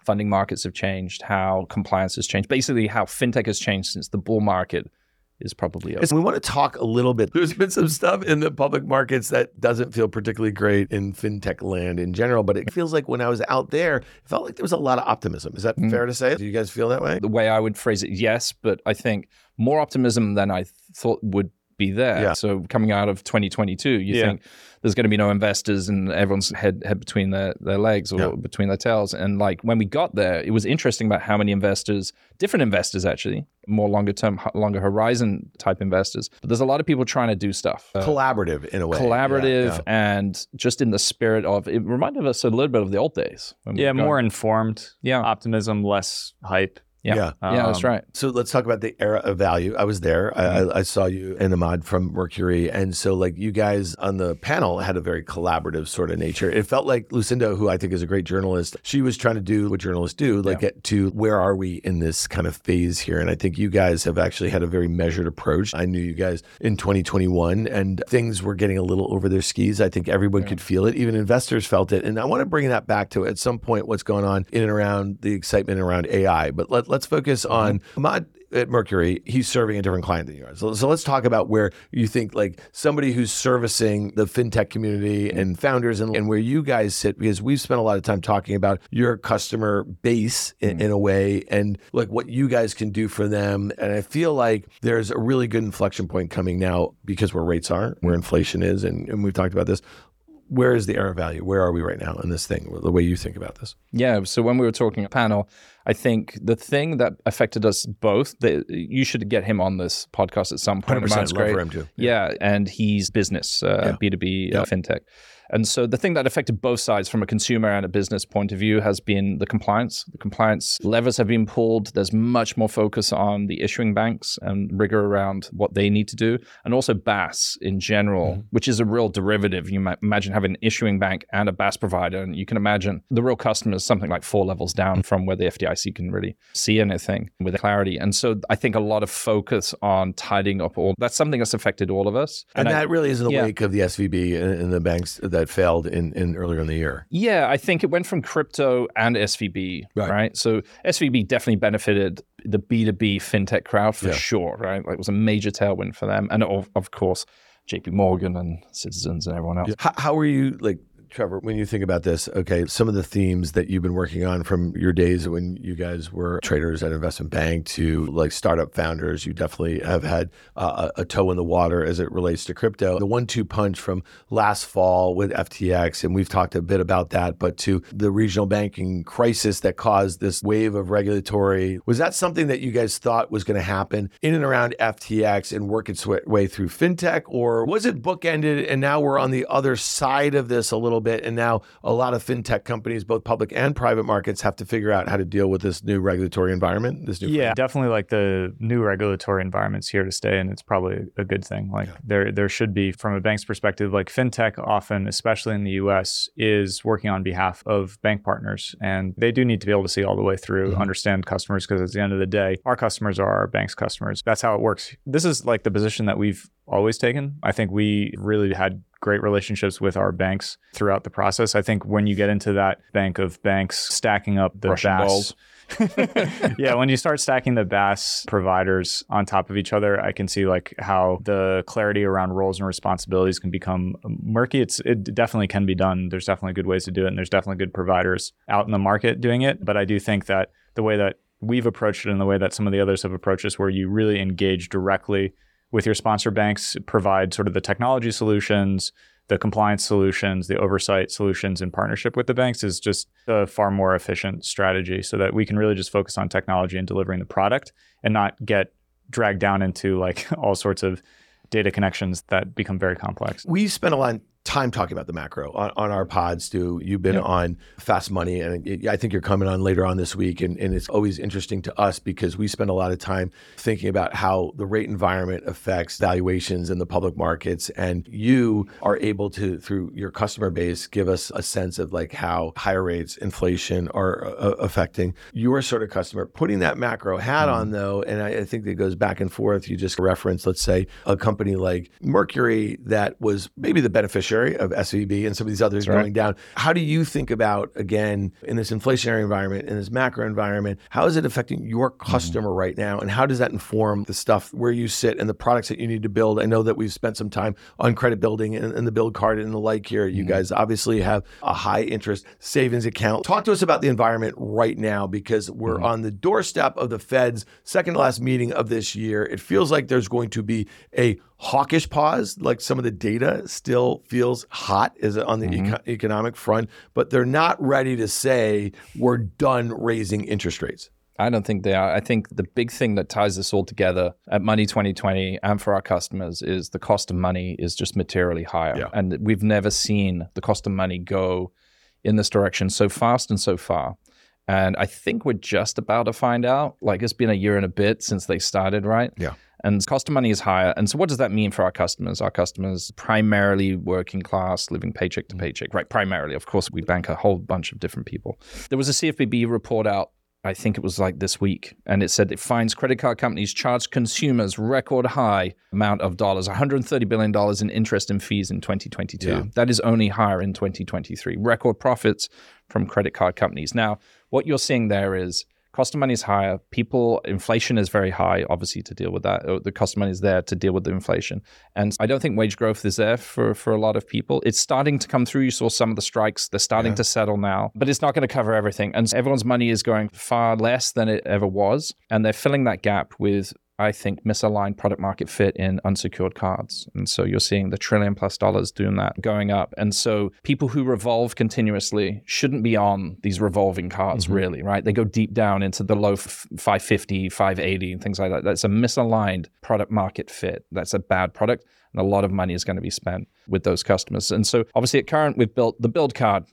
funding markets have changed, how compliance has changed, basically how fintech has changed since the bull market is probably over. Listen, we want to talk a little bit. There's been some stuff in the public markets that doesn't feel particularly great in fintech land in general, but it feels like when I was out there, it felt like there was a lot of optimism. Is that Mm. fair to say? Do you guys feel that way? the way I would phrase it, yes, but I think more optimism than I th- thought would be there. Yeah. So coming out of 2022, you Yeah. think there's going to be no investors and everyone's head head between their, their legs or Yeah. between their tails. And like when we got there, it was interesting about how many investors, different investors actually, more longer term, longer horizon type investors. But there's a lot of people trying to do stuff. Uh, Collaborative in a way. collaborative Yeah, yeah. and just in the spirit of it reminded us a little bit of the old days. when Yeah, were more informed. Yeah. Optimism, less hype. Yeah. Yeah. yeah, that's Um, right. So let's talk about the era of value. I was there. I, I, I saw you and Immad from Mercury, and so like you guys on the panel had a very collaborative sort of nature. It felt like Lucinda, who I think is a great journalist, she was trying to do what journalists do, like Yeah. get to where are we in this kind of phase here. And I think you guys have actually had a very measured approach. I knew you guys in 2021, and things were getting a little over their skis. I think everyone could feel it. Even investors felt it. And I want to bring that back to at some point what's going on in and around the excitement around AI. But let, let's focus mm-hmm. on Immad at Mercury. He's serving a different client than you are. So, so let's talk about where you think like somebody who's servicing the fintech community mm-hmm. and founders and, and where you guys sit, because we've spent a lot of time talking about your customer base in, mm-hmm. in a way and like what you guys can do for them. And I feel like there's a really good inflection point coming now because where rates are, where inflation is, and, and we've talked about this. Where is the error value? Where are we right now in this thing? The way you think about this? Yeah. So when we were talking a panel, I think the thing that affected us both, that you should get him on this podcast at some point. 100%. Love great. for him too. Yeah, and he's business, uh, B2B uh, fintech. And so the thing that affected both sides from a consumer and a business point of view has been the compliance. The compliance levers have been pulled. There's much more focus on the issuing banks and rigor around what they need to do. And also BaaS in general, mm-hmm. which is a real derivative. You might imagine having an issuing bank and a BaaS provider. And you can imagine the real customer is something like four levels down mm. from where the FDIC can really see anything with clarity. And so I think a lot of focus on tidying up all that's something that's affected all of us. And, I- that really is in the yeah. wake of the SVB and, and the banks that failed in, in earlier in the year. Yeah, I think it went from crypto and SVB, Right. right? So SVB definitely benefited the B2B fintech crowd for Yeah. sure, right? Like it was a major tailwind for them. And of, of course, JP Morgan and Citizens and everyone else. How, how are you like? Trevor, when you think about this, okay, some of the themes that you've been working on from your days when you guys were traders at investment bank to like startup founders, you definitely have had uh, a toe in the water as it relates to crypto. The one-two punch from last fall with FTX, and we've talked a bit about that, but to the regional banking crisis that caused this wave of regulatory, was that something that you guys thought was going to happen in and around FTX and work its way through fintech, or was it bookended and now we're on the other side of this a little bit, and now a lot of fintech companies, both public and private markets, have to figure out how to deal with this new regulatory environment. This new yeah, definitely. Like the new regulatory environment's here to stay, and it's probably a good thing. Like yeah. there, there should be, from a bank's perspective, like fintech often, especially in the U.S., is working on behalf of bank partners, and they do need to be able to see all the way through, mm-hmm. understand customers, because at the end of the day, our customers are our bank's customers. That's how it works. This is like the position that we've always taken. I think we really had great relationships with our banks throughout the process. I think when you get into that bank of banks stacking up the Russian BaaS, balls. yeah, when you start stacking the BaaS providers on top of each other, I can see like how the clarity around roles and responsibilities can become murky. It's it definitely can be done. There's definitely good ways to do it, and there's definitely good providers out in the market doing it. But I do think that the way that we've approached it and the way that some of the others have approached this, where you really engage directly with your sponsor banks, provide sort of the technology solutions, the compliance solutions, the oversight solutions in partnership with the banks is just a far more efficient strategy so that we can really just focus on technology and delivering the product and not get dragged down into like all sorts of data connections that become very complex. We spent a lot time talking about the macro on, on our pods, Stu. You've been yep. on Fast Money, and it, I think you're coming on later on this week. And, and it's always interesting to us because we spend a lot of time thinking about how the rate environment affects valuations in the public markets. And you are able to, through your customer base, give us a sense of like how higher rates, inflation are uh, affecting your sort of customer. Putting that macro hat mm-hmm. on, though, and I, I think that goes back and forth. You just referenced, let's say, a company like Mercury that was maybe the beneficiary beneficiary of SVB and some of these others going down. How do you think about, again, in this inflationary environment, in this macro environment, how is it affecting your mm-hmm. customer mm-hmm. right now? And how does that inform the stuff where you sit and the products that you need to build? I know that we've spent some time on credit building and, and the build card and the like here. You mm-hmm. guys obviously have a high interest savings account. Talk to us about the environment right now because we're mm-hmm. on the doorstep of the Fed's second to last meeting of this year. It feels like there's going to be a hawkish pause. Like some of the data still feels hot is on the mm-hmm. eco- economic front, but they're not ready to say we're done raising interest rates. I don't think they are. I think the big thing that ties this all together at Money 2020 and for our customers is the cost of money is just materially higher. Yeah. And we've never seen the cost of money go in this direction so fast and so far. And I think we're just about to find out. Like it's been a year and a bit since they started, right? Yeah and cost of money is higher. And so, what does that mean for our customers? Our customers, primarily working class, living paycheck to mm. paycheck, right? Primarily, of course, we bank a whole bunch of different people. There was a CFPB report out. I think it was like this week, and it said it finds credit card companies charge consumers record high amount of dollars, 130 billion dollars in interest and fees in 2022. Yeah. That is only higher in 2023. Record profits from credit card companies. Now, what you're seeing there is cost of money is higher. People, inflation is very high, obviously, to deal with that. Uh, the cost of money is there to deal with the inflation. And I don't think wage growth is there for, for a lot of people. It's starting to come through. You saw some of the strikes, they're starting yeah. to settle now, but it's not going to cover everything. And everyone's money is going far less than it ever was. And they're filling that gap with I think, misaligned product market fit in unsecured cards. And so you're seeing the trillion plus dollars doing that going up. And so people who revolve continuously shouldn't be on these revolving cards, mm-hmm. really, right? They go deep down into the low 550, 580, and things like that. That's a misaligned product market fit. That's a bad product. And a lot of money is going to be spent with those customers. And so obviously at Current, we've built the build card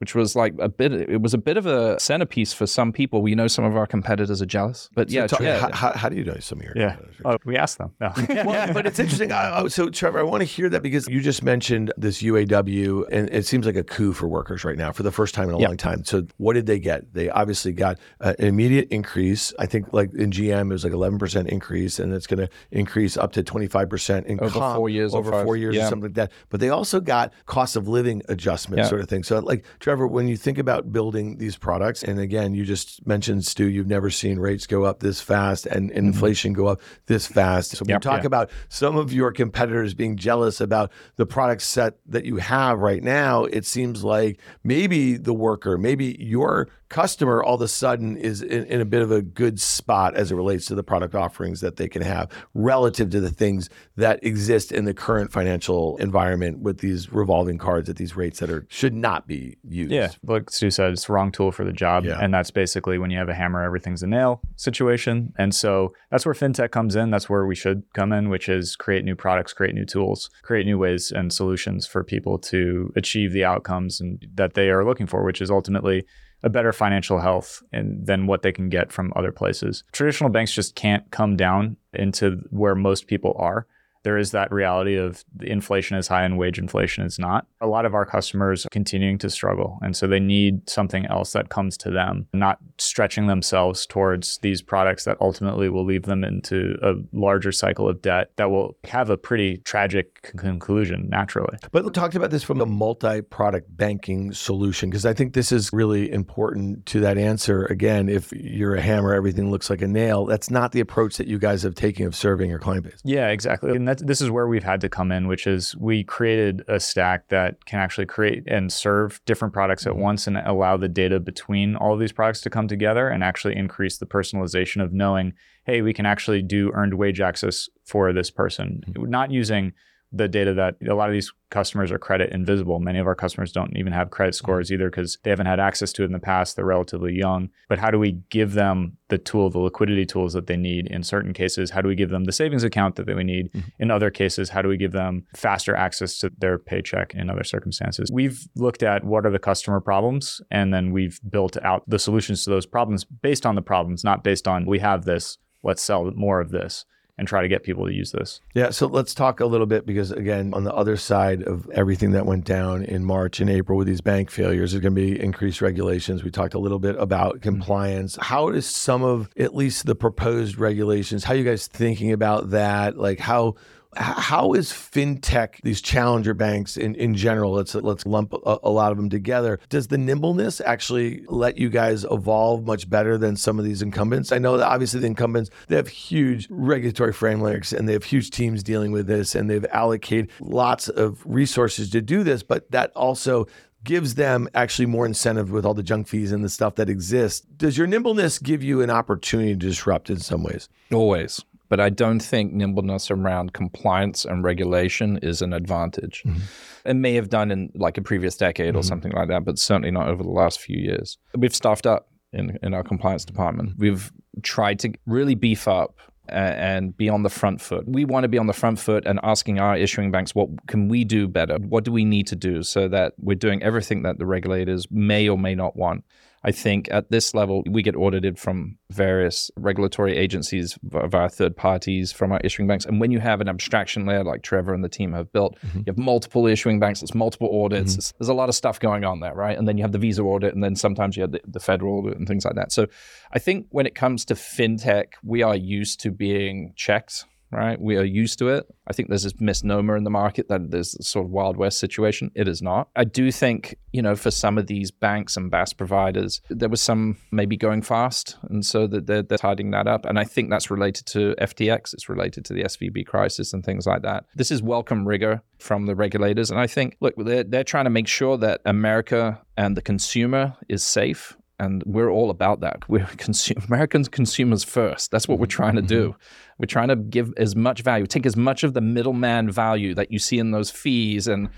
which was like a bit it was a bit of a centerpiece for some people. We know some of our competitors are jealous but yeah, so yeah. How, how, do you know some of your yeah. oh, we asked them. No. well, but it's interesting. So trevor i want to hear that because you just mentioned this uaw and it seems like a coup for workers right now for the first time in a long time. So what did they get? They obviously got uh, an immediate increase. I think like in gm it was like 11% increase and it's going to increase up to 25% in over comp, four years over four years yeah. or something like that. But they also got cost of living adjustment sort of thing. So like Trevor, when you think about building these products, and again, you just mentioned, Stu, you've never seen rates go up this fast and, mm-hmm. inflation go up this fast. So when yep, you talk yeah. about some of your competitors being jealous about the product set that you have right now, it seems like maybe the worker, maybe your customer all of a sudden is in, in, a bit of a good spot as it relates to the product offerings that they can have relative to the things that exist in the current financial environment with these revolving cards at these rates that are should not be used. Yeah, like Stu said, it's the wrong tool for the job, yeah. and that's basically when you have a hammer, everything's a nail situation. And so that's where fintech comes in. That's where we should come in, which is create new products, create new tools, create new ways and solutions for people to achieve the outcomes and that they are looking for, which is ultimately a better financial health and, than what they can get from other places. Traditional banks just can't come down into where most people are there is that reality of inflation is high and wage inflation is not. A lot of our customers are continuing to struggle. And so they need something else that comes to them, not stretching themselves towards these products that ultimately will leave them into a larger cycle of debt that will have a pretty tragic conclusion naturally. But we talked about this from a multi product banking solution, because I think this is really important to that answer. Again, if you're a hammer, everything looks like a nail. That's not the approach that you guys have taken of serving your client base. Yeah, exactly. And that, this is where we've had to come in, which is we created a stack that can actually create and serve different products at mm-hmm. once and allow the data between all of these products to come together and actually increase the personalization of knowing, hey, we can actually do earned wage access for this person, mm-hmm. not using the data that a lot of these customers are credit invisible. Many of our customers don't even have credit mm-hmm. scores either because they haven't had access to it in the past. They're relatively young. But how do we give them the tool, the liquidity tools that they need in certain cases? How do we give them the savings account that they need? Mm-hmm. In other cases, how do we give them faster access to their paycheck in other circumstances? We've looked at what are the customer problems and then we've built out the solutions to those problems based on the problems, not based on we have this, let's sell more of this and try to get people to use this. Yeah, so let's talk a little bit because again, on the other side of everything that went down in March and April with these bank failures, there's going to be increased regulations. We talked a little bit about mm-hmm. compliance. How is some of at least the proposed regulations? How are you guys thinking about that? Like how how is fintech, these challenger banks in, in general, let's let's lump a, a, lot of them together. Does the nimbleness actually let you guys evolve much better than some of these incumbents? I know that obviously the incumbents, they have huge regulatory frameworks and they have huge teams dealing with this and they've allocated lots of resources to do this, but that also gives them actually more incentive with all the junk fees and the stuff that exists. Does your nimbleness give you an opportunity to disrupt in some ways? Always but I don't think nimbleness around compliance and regulation is an advantage. Mm-hmm. It may have done in like a previous decade mm-hmm. or something like that, but certainly not over the last few years. We've staffed up in, in our compliance department. We've tried to really beef up and be on the front foot. We want to be on the front foot and asking our issuing banks, what can we do better? What do we need to do so that we're doing everything that the regulators may or may not want? I think at this level, we get audited from various regulatory agencies via third parties from our issuing banks. And when you have an abstraction layer like Trevor and the team have built, mm-hmm. you have multiple issuing banks, it's multiple audits. Mm-hmm. It's, there's a lot of stuff going on there, right? And then you have the visa audit, and then sometimes you have the, the federal audit and things like that. So I think when it comes to fintech, we are used to being checked right? We are used to it. I think there's this misnomer in the market that there's sort of Wild West situation. It is not. I do think, you know, for some of these banks and BaaS providers, there was some maybe going fast. And so that they're, they're tidying that up. And I think that's related to FTX. It's related to the SVB crisis and things like that. This is welcome rigor from the regulators. And I think, look, they're, they're trying to make sure that America and the consumer is safe and we're all about that. We're consume, Americans consumers first. That's what we're trying to do. Mm-hmm. We're trying to give as much value, take as much of the middleman value that you see in those fees and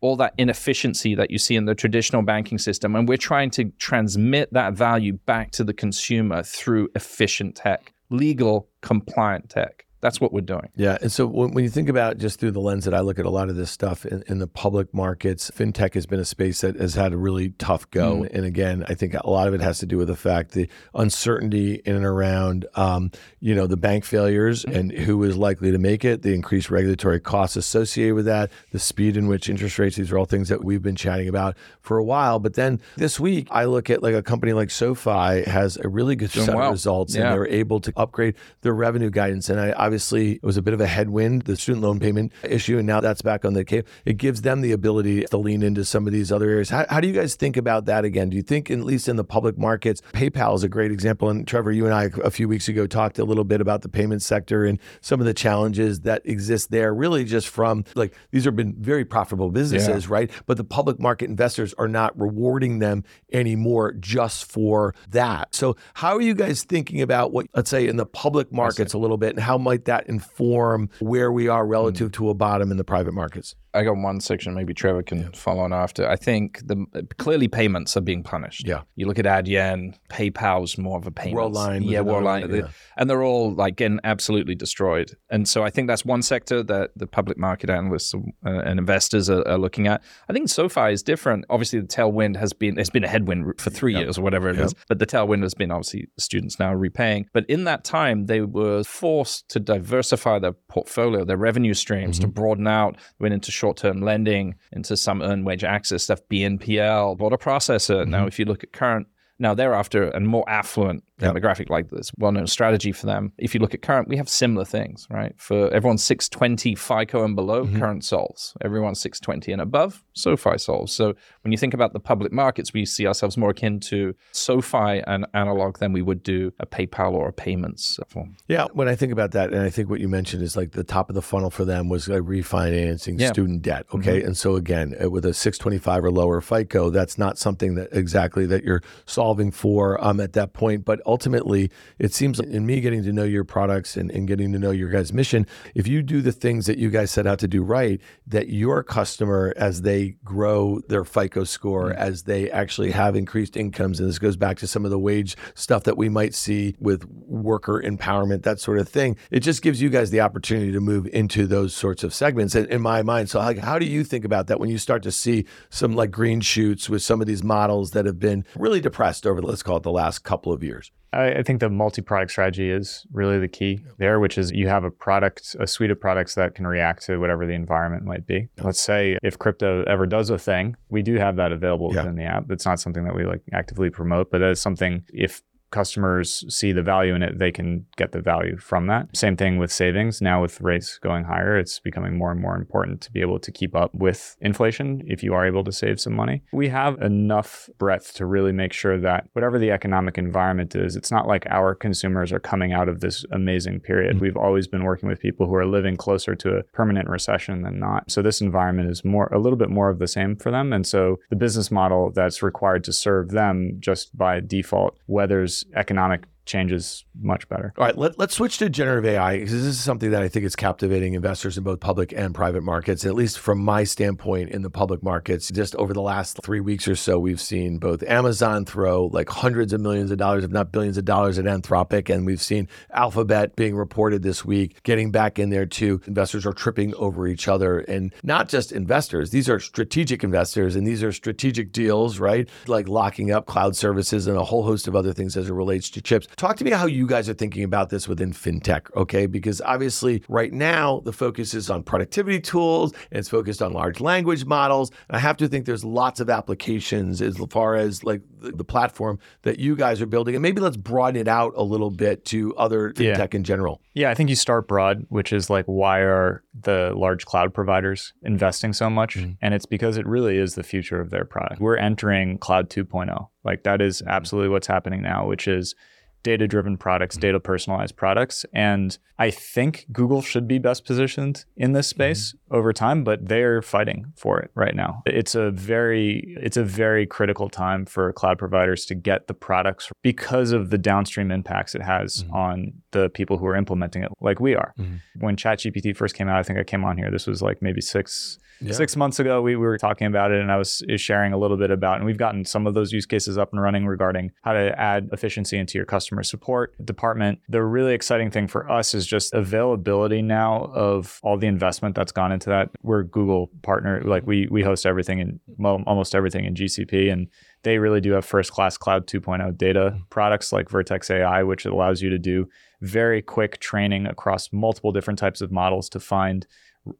all that inefficiency that you see in the traditional banking system, and we're trying to transmit that value back to the consumer through efficient tech, legal, compliant tech. That's what we're doing. Yeah. And so when, when, you think about just through the lens that I look at a lot of this stuff in, in, the public markets, fintech has been a space that has had a really tough go. Mm. And again, I think a lot of it has to do with the fact the uncertainty in and around, um, you know, the bank failures mm. and who is likely to make it, the increased regulatory costs associated with that, the speed in which interest rates, these are all things that we've been chatting about for a while. But then this week, I look at like a company like SoFi has a really good Doing set well. of results yeah. and they were able to upgrade their revenue guidance. And I, I obviously it was a bit of a headwind, the student loan payment issue, and now that's back on the case. It gives them the ability to lean into some of these other areas. How, how do you guys think about that again? Do you think, at least in the public markets, PayPal is a great example? And Trevor, you and I a few weeks ago talked a little bit about the payment sector and some of the challenges that exist there, really just from like these have been very profitable businesses, yeah. right? But the public market investors are not rewarding them anymore just for that. So, how are you guys thinking about what, let's say, in the public markets a little bit, and how might that inform where we are relative mm. to a bottom in the private markets? I got one section. Maybe Trevor can yeah. follow on after. I think the clearly payments are being punished. Yeah. You look at Adyen, PayPal's more of a payment. Worldline. Yeah, Worldline. Yeah. And they're all like getting absolutely destroyed. And so I think that's one sector that the public market analysts uh, and investors are, are, looking at. I think SoFi is different. Obviously, the tailwind has been it's been a headwind for three yep. years or whatever it yep. is. But the tailwind has been obviously students now repaying. But in that time, they were forced to diversify their portfolio, their revenue streams, mm-hmm. to broaden out. Went into short-term lending, into some earned wage access stuff, BNPL, bought a processor. Mm-hmm. Now, if you look at current now, they're after a more affluent yep. demographic like this, well known strategy for them. If you look at current, we have similar things, right? For everyone 620 FICO and below, mm-hmm. current solves. Everyone 620 and above, SoFi solves. So when you think about the public markets, we see ourselves more akin to SoFi and analog than we would do a PayPal or a payments form. Yeah, when I think about that, and I think what you mentioned is like the top of the funnel for them was like refinancing yeah. student debt. Okay. Mm-hmm. And so again, uh, with a 625 or lower FICO, that's not something that exactly that you're solving solving for um, at that point. But ultimately, it seems in me getting to know your products and, and getting to know your guys' mission, if you do the things that you guys set out to do right, that your customer, as they grow their FICO score, mm-hmm. as they actually have increased incomes, and this goes back to some of the wage stuff that we might see with worker empowerment, that sort of thing, it just gives you guys the opportunity to move into those sorts of segments in, in my mind. So, like, how do you think about that when you start to see some like green shoots with some of these models that have been really depressed? over, let's call it the last couple of years? I, think the multi-product strategy is really the key there, which is you have a product, a suite of products that can react to whatever the environment might be. Let's say if crypto ever does a thing, we do have that available yeah. within the app. It's not something that we like actively promote, but that is something if customers see the value in it, they can get the value from that. Same thing with savings. Now, with rates going higher, it's becoming more and more important to be able to keep up with inflation if you are able to save some money. We have enough breadth to really make sure that whatever the economic environment is, it's not like our consumers are coming out of this amazing period. Mm-hmm. We've always been working with people who are living closer to a permanent recession than not. So, this environment is more, a little bit more of the same for them. And so, the business model that's required to serve them just by default weathers economic changes much better. All right, let, us switch to generative AI because this is something that I think is captivating investors in both public and private markets. At least from my standpoint in the public markets, just over the last three weeks or so, we've seen both Amazon throw like hundreds of millions of dollars, if not billions of dollars at Anthropic, and we've seen Alphabet being reported this week getting back in there too. Investors are tripping over each other, and not just investors; these are strategic investors, and these are strategic deals, right? Like locking up cloud services and a whole host of other things as it relates to chips. Talk to me how you guys are thinking about this within fintech, okay? Because obviously, right now, the focus is on productivity tools and it's focused on large language models. And I have to think there's lots of applications as far as like the, platform that you guys are building. And maybe let's broaden it out a little bit to other fintech yeah. in general. Yeah, I think you start broad, which is like, why are the large cloud providers investing so much? Mm-hmm. And it's because it really is the future of their product. We're entering cloud 2.0. Like, that is absolutely what's happening now, which is data driven products, mm-hmm. data personalized products. And I think Google should be best positioned in this space mm-hmm. over time, but they're fighting for it right now. It's a very it's a very critical time for cloud providers to get the products because of the downstream impacts it has mm-hmm. on the people who are implementing it like we are. Mm-hmm. When ChatGPT first came out, I think I came on here. This was like maybe 6 yeah. Six months ago, we, we were talking about it, and I was sharing a little bit about, and we've gotten some of those use cases up and running regarding how to add efficiency into your customer support department. The really exciting thing for us is just availability now of all the investment that's gone into that. We're Google partner, like we we host everything in well, almost everything in GCP, and they really do have first class cloud 2.0 data mm-hmm. products like Vertex AI, which allows you to do very quick training across multiple different types of models to find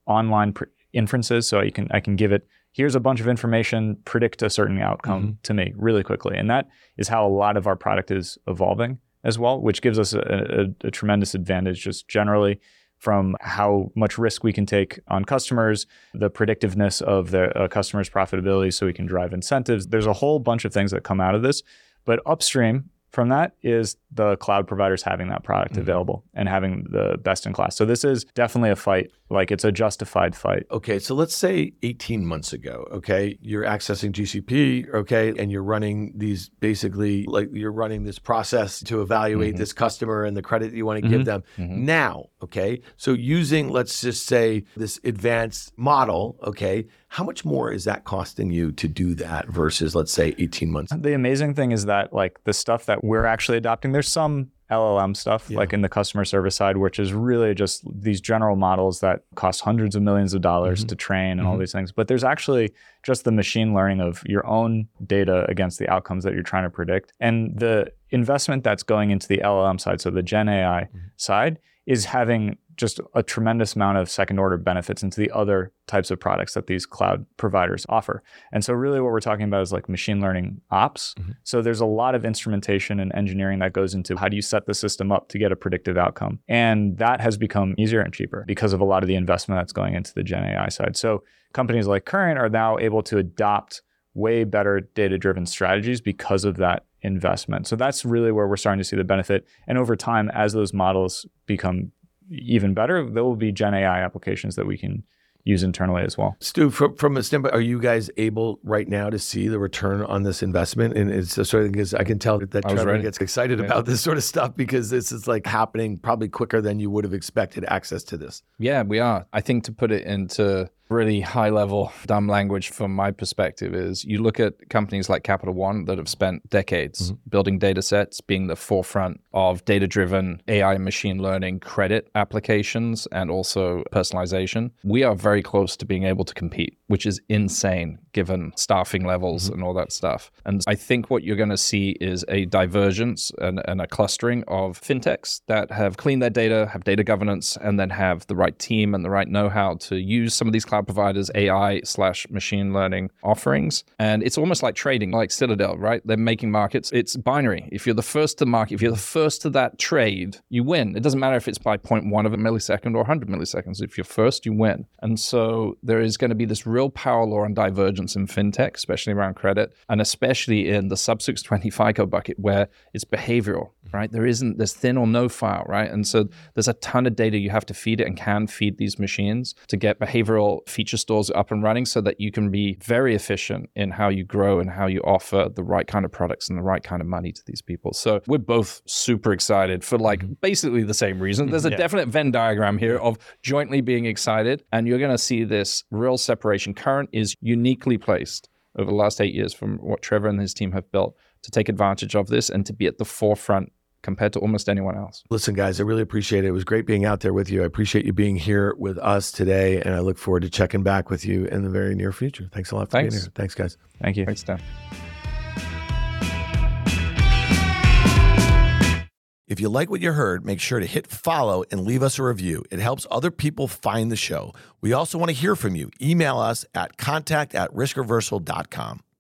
online inferences. So I can I can give it here's a bunch of information, predict a certain outcome mm-hmm. to me really quickly, and that is how a lot of our product is evolving. as well, which gives us a, a, a tremendous advantage just generally from how much risk we can take on customers, the predictiveness of the uh, customer's profitability so we can drive incentives. There's a whole bunch of things that come out of this. But upstream, from that is the cloud providers having that product mm-hmm. available and having the best in class. So this is definitely a fight. Like it's a justified fight. Okay, so let's say 18 months ago, okay, you're accessing GCP, okay, and you're running these basically like you're running this process to evaluate mm-hmm. this customer and the credit you want to mm-hmm. give them. Mm-hmm. Now, okay, so using let's just say this advanced model, okay, how much more is that costing you to do that versus let's say 18 months? The amazing thing is that like the stuff that we're actually adopting, there's some LLM stuff, yeah. like in the customer service side, which is really just these general models that cost hundreds of millions of dollars mm-hmm. to train and mm-hmm. all these things. But there's actually just the machine learning of your own data against the outcomes that you're trying to predict. And the investment that's going into the LLM side, so the Gen AI mm-hmm. side, is having just a tremendous amount of second order benefits into the other types of products that these cloud providers offer. And so, really, what we're talking about is like machine learning ops. Mm-hmm. So, there's a lot of instrumentation and engineering that goes into how do you set the system up to get a predictive outcome. And that has become easier and cheaper because of a lot of the investment that's going into the Gen AI side. So, companies like Current are now able to adopt way better data driven strategies because of that investment. So that's really where we're starting to see the benefit. And over time, as those models become even better, there will be Gen AI applications that we can use internally as well. Stu, from, from a standpoint, are you guys able right now to see the return on this investment? And it's sort of because I can tell that, that Trevor ready. gets excited yeah. about this sort of stuff because this is like happening probably quicker than you would have expected access to this. Yeah, we are. I think to put it into really high level dumb language from my perspective is you look at companies like Capital One that have spent decades mm-hmm. building data sets, being the forefront of data driven AI machine learning credit applications and also personalization. We are very close to being able to compete, which is insane given staffing levels mm-hmm. and all that stuff. And I think what you're going to see is a divergence and, and a clustering of fintechs that have cleaned their data, have data governance, and then have the right team and the right know how to use some of these cloud cloud providers AI slash machine learning offerings. And it's almost like trading, like Citadel, right? They're making markets. It's binary. If you're the first to market, if you're the first to that trade, you win. It doesn't matter if it's by 0.1 of a millisecond or 100 milliseconds. If you're first, you win. And so there is going to be this real power law and divergence in fintech, especially around credit, and especially in the sub 620 FICO bucket where it's behavioral, right? There isn't, there's thin or no file, right? And so there's a ton of data you have to feed it and can feed these machines to get behavioral feature stores up and running so that you can be very efficient in how you grow and how you offer the right kind of products and the right kind of money to these people. So we're both super excited for like mm-hmm. basically the same reason. There's a yeah. definite Venn diagram here of jointly being excited, and you're going to see this real separation. Current is uniquely placed over the last eight years from what Trevor and his team have built to take advantage of this and to be at the forefront compared to almost anyone else. Listen, guys, I really appreciate it. It was great being out there with you. I appreciate you being here with us today, and I look forward to checking back with you in the very near future. Thanks a lot for Thanks. being here. Thanks, guys. Thank you. Thanks, Dan. If you like what you heard, make sure to hit follow and leave us a review. It helps other people find the show. We also want to hear from you. Email us at contact at riskreversal.com.